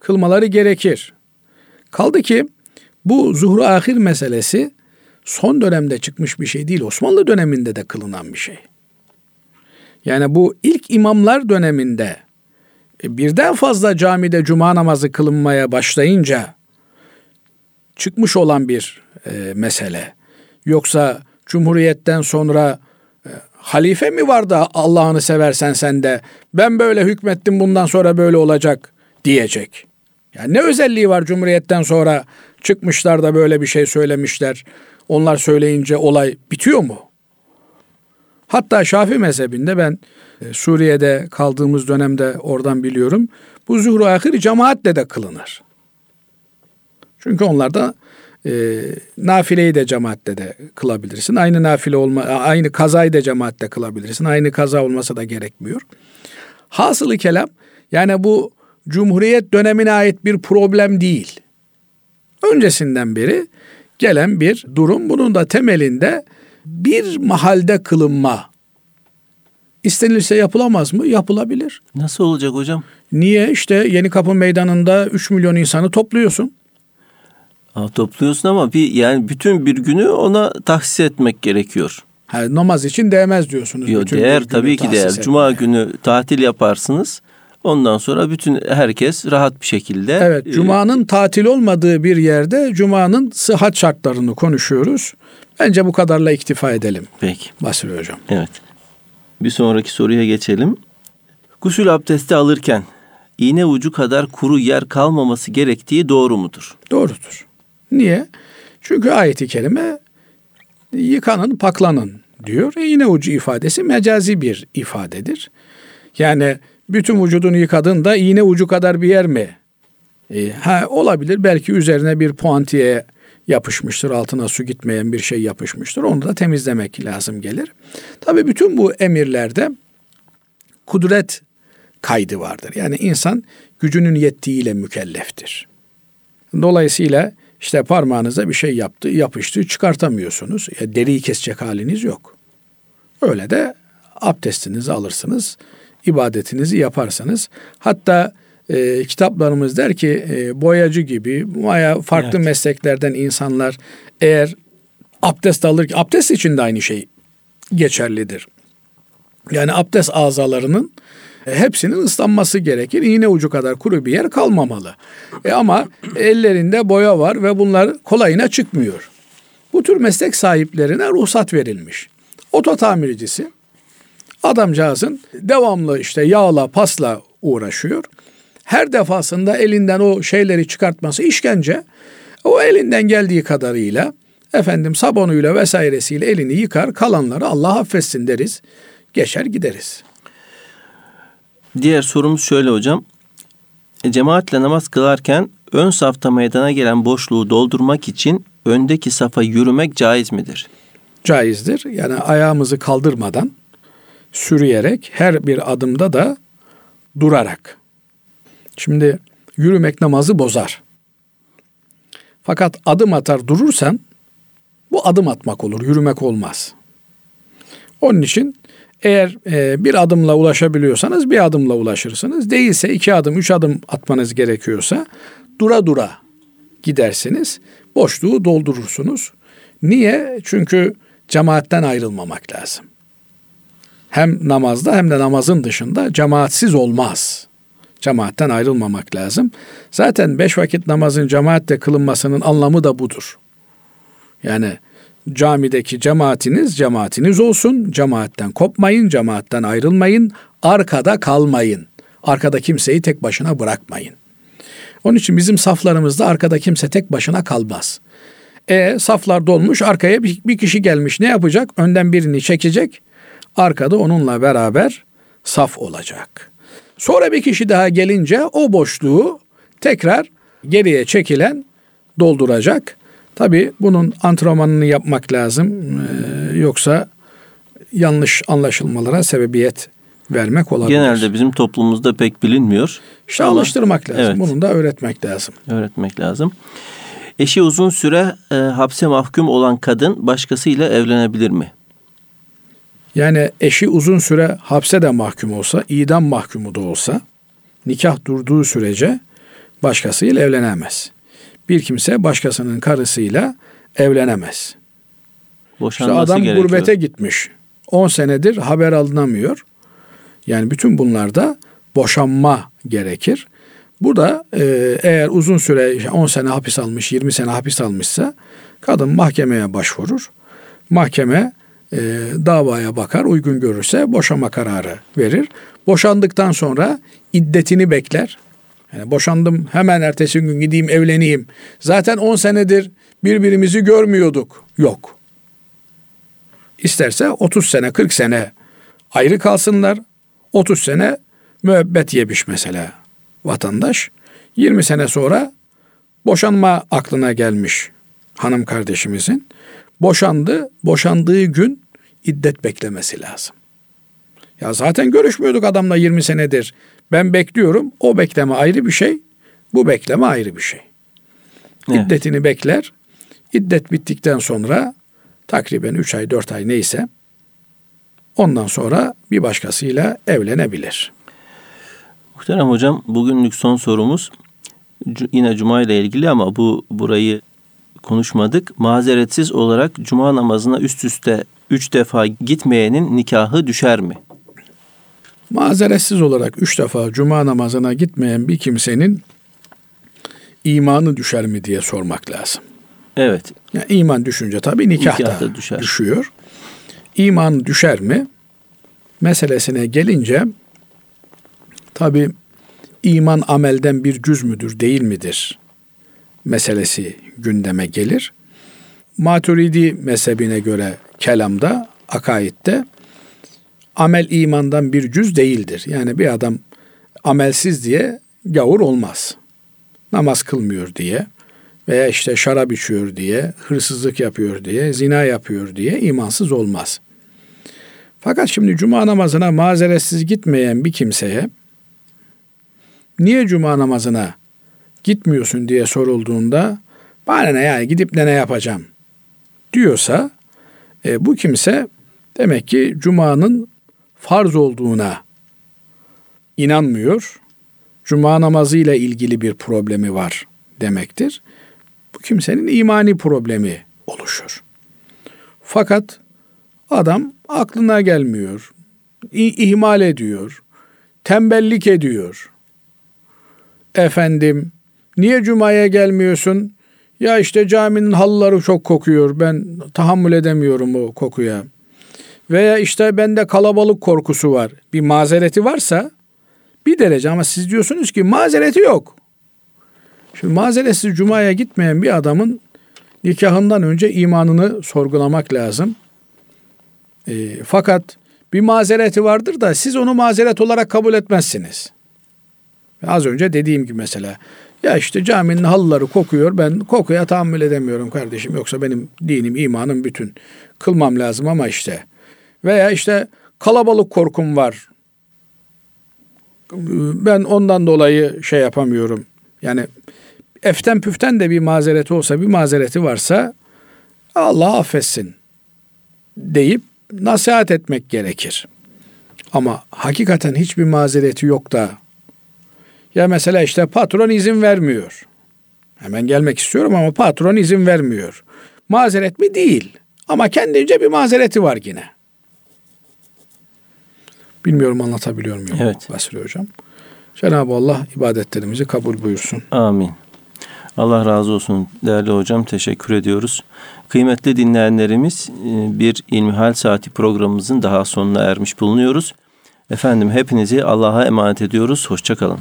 Kılmaları gerekir. Kaldı ki bu zuhur ahir meselesi son dönemde çıkmış bir şey değil. Osmanlı döneminde de kılınan bir şey. Yani bu ilk imamlar döneminde e, birden fazla camide cuma namazı kılınmaya başlayınca çıkmış olan bir e, mesele. Yoksa Cumhuriyet'ten sonra e, halife mi var da Allah'ını seversen sen de ben böyle hükmettim bundan sonra böyle olacak diyecek. Yani ne özelliği var Cumhuriyet'ten sonra çıkmışlar da böyle bir şey söylemişler. Onlar söyleyince olay bitiyor mu? Hatta Şafi mezhebinde ben e, Suriye'de kaldığımız dönemde oradan biliyorum. Bu zuhru ahir cemaatle de kılınır. Çünkü onlarda e, nafileyi de cemaatte de kılabilirsin. Aynı nafile olma, aynı kazayı da cemaatte kılabilirsin. Aynı kaza olmasa da gerekmiyor. Hasılı kelam yani bu Cumhuriyet dönemine ait bir problem değil. Öncesinden beri gelen bir durum. Bunun da temelinde bir mahalde kılınma. İstenilse yapılamaz mı? Yapılabilir. Nasıl olacak hocam? Niye? İşte Yeni Kapı Meydanı'nda 3 milyon insanı topluyorsun. Ha, topluyorsun ama bir yani bütün bir günü ona tahsis etmek gerekiyor. Ha, namaz için değmez diyorsunuz. Yok değer tabii ki değer. Etmeye. Cuma günü tatil yaparsınız. Ondan sonra bütün herkes rahat bir şekilde. Evet, e, Cuma'nın tatil olmadığı bir yerde Cuma'nın sıhhat şartlarını konuşuyoruz. Bence bu kadarla iktifa edelim. Peki. Basri Hocam. Evet. Bir sonraki soruya geçelim. Gusül abdesti alırken iğne ucu kadar kuru yer kalmaması gerektiği doğru mudur? Doğrudur. Niye? Çünkü ayeti kerime yıkanın, paklanın diyor. E, iğne ucu ifadesi mecazi bir ifadedir. Yani bütün vücudunu yıkadın da iğne ucu kadar bir yer mi? E, ha, olabilir. Belki üzerine bir puantiye yapışmıştır. Altına su gitmeyen bir şey yapışmıştır. Onu da temizlemek lazım gelir. Tabii bütün bu emirlerde kudret kaydı vardır. Yani insan gücünün yettiğiyle mükelleftir. Dolayısıyla işte parmağınıza bir şey yaptı, yapıştı, çıkartamıyorsunuz. Ya deriyi kesecek haliniz yok. Öyle de abdestinizi alırsınız, ibadetinizi yaparsanız. Hatta e, kitaplarımız der ki e, boyacı gibi veya farklı evet. mesleklerden insanlar eğer abdest alır ki abdest için de aynı şey geçerlidir. Yani abdest azalarının e, hepsinin ıslanması gerekir. İğne ucu kadar kuru bir yer kalmamalı. E ama ellerinde boya var ve bunlar kolayına çıkmıyor. Bu tür meslek sahiplerine ruhsat verilmiş. Oto tamircisi adamcağızın devamlı işte yağla pasla uğraşıyor. Her defasında elinden o şeyleri çıkartması işkence. O elinden geldiği kadarıyla efendim sabunuyla vesairesiyle elini yıkar kalanları Allah affetsin deriz. Geçer gideriz. Diğer sorumuz şöyle hocam. E, cemaatle namaz kılarken ön safta meydana gelen boşluğu doldurmak için öndeki safa yürümek caiz midir? Caizdir. Yani ayağımızı kaldırmadan sürüyerek her bir adımda da durarak. Şimdi yürümek namazı bozar. Fakat adım atar durursan bu adım atmak olur, yürümek olmaz. Onun için eğer e, bir adımla ulaşabiliyorsanız bir adımla ulaşırsınız. Değilse iki adım, üç adım atmanız gerekiyorsa dura dura gidersiniz. Boşluğu doldurursunuz. Niye? Çünkü cemaatten ayrılmamak lazım. hem namazda hem de namazın dışında cemaatsiz olmaz. Cemaatten ayrılmamak lazım. Zaten beş vakit namazın cemaatle kılınmasının anlamı da budur. Yani camideki cemaatiniz cemaatiniz olsun. Cemaatten kopmayın, cemaatten ayrılmayın, arkada kalmayın. Arkada kimseyi tek başına bırakmayın. Onun için bizim saflarımızda arkada kimse tek başına kalmaz. E saflar dolmuş arkaya bir, bir kişi gelmiş ne yapacak? Önden birini çekecek. Arkada onunla beraber saf olacak. Sonra bir kişi daha gelince o boşluğu tekrar geriye çekilen dolduracak. Tabi bunun antrenmanını yapmak lazım. Ee, yoksa yanlış anlaşılmalara sebebiyet vermek olabilir. Genelde bizim toplumumuzda pek bilinmiyor. İşte Ama, alıştırmak lazım. Evet. Bunu da öğretmek lazım. Öğretmek lazım. Eşi uzun süre e, hapse mahkum olan kadın başkasıyla evlenebilir mi? Yani eşi uzun süre hapse de mahkum olsa, idam mahkumu da olsa nikah durduğu sürece başkasıyla evlenemez. Bir kimse başkasının karısıyla evlenemez. Boşanması işte adam gerekiyor. gurbete gitmiş. 10 senedir haber alınamıyor. Yani bütün bunlarda boşanma gerekir. Bu da e, eğer uzun süre 10 sene hapis almış, 20 sene hapis almışsa kadın mahkemeye başvurur. Mahkeme e, davaya bakar, uygun görürse boşama kararı verir. Boşandıktan sonra iddetini bekler. Yani boşandım hemen ertesi gün gideyim evleneyim. Zaten 10 senedir birbirimizi görmüyorduk. Yok. İsterse 30 sene 40 sene ayrı kalsınlar. 30 sene müebbet yemiş mesela vatandaş. 20 sene sonra boşanma aklına gelmiş hanım kardeşimizin. Boşandı, boşandığı gün iddet beklemesi lazım. Ya zaten görüşmüyorduk adamla 20 senedir. Ben bekliyorum. O bekleme ayrı bir şey. Bu bekleme ayrı bir şey. Evet. İddetini bekler. İddet bittikten sonra takriben 3 ay 4 ay neyse ondan sonra bir başkasıyla evlenebilir. Muhterem hocam bugünlük son sorumuz yine cuma ile ilgili ama bu burayı konuşmadık. Mazeretsiz olarak cuma namazına üst üste üç defa gitmeyenin nikahı düşer mi? Mazeretsiz olarak üç defa cuma namazına gitmeyen bir kimsenin imanı düşer mi diye sormak lazım. Evet. Yani iman düşünce tabii nikah, nikah da düşer. düşüyor. İman düşer mi? Meselesine gelince tabii iman amelden bir cüz müdür, değil midir? Meselesi gündeme gelir. Maturidi mezhebine göre kelamda, akaidde amel imandan bir cüz değildir. Yani bir adam amelsiz diye gavur olmaz. Namaz kılmıyor diye veya işte şarap içiyor diye, hırsızlık yapıyor diye, zina yapıyor diye imansız olmaz. Fakat şimdi cuma namazına mazeretsiz gitmeyen bir kimseye niye cuma namazına gitmiyorsun diye sorulduğunda bana ne yani gidip de ne yapacağım diyorsa e, bu kimse demek ki cumanın farz olduğuna inanmıyor. Cuma namazı ile ilgili bir problemi var demektir. Bu kimsenin imani problemi oluşur. Fakat adam aklına gelmiyor, ihmal ediyor, tembellik ediyor. Efendim, niye cumaya gelmiyorsun? Ya işte caminin halıları çok kokuyor. Ben tahammül edemiyorum o kokuya. Veya işte bende kalabalık korkusu var. Bir mazereti varsa bir derece ama siz diyorsunuz ki mazereti yok. Şimdi mazeretsiz cumaya gitmeyen bir adamın nikahından önce imanını sorgulamak lazım. E, fakat bir mazereti vardır da siz onu mazeret olarak kabul etmezsiniz. Az önce dediğim gibi mesela ya işte caminin halıları kokuyor. Ben kokuya tahammül edemiyorum kardeşim. Yoksa benim dinim, imanım bütün. Kılmam lazım ama işte. Veya işte kalabalık korkum var. Ben ondan dolayı şey yapamıyorum. Yani eften püften de bir mazereti olsa, bir mazereti varsa Allah affetsin deyip nasihat etmek gerekir. Ama hakikaten hiçbir mazereti yok da ya mesela işte patron izin vermiyor. Hemen gelmek istiyorum ama patron izin vermiyor. Mazeret mi? Değil. Ama kendince bir mazereti var yine. Bilmiyorum anlatabiliyor muyum Evet. Basri Hocam? Cenab-ı Allah ibadetlerimizi kabul buyursun. Amin. Allah razı olsun değerli hocam. Teşekkür ediyoruz. Kıymetli dinleyenlerimiz e, bir İlmihal Saati programımızın daha sonuna ermiş bulunuyoruz. Efendim hepinizi Allah'a emanet ediyoruz. Hoşçakalın.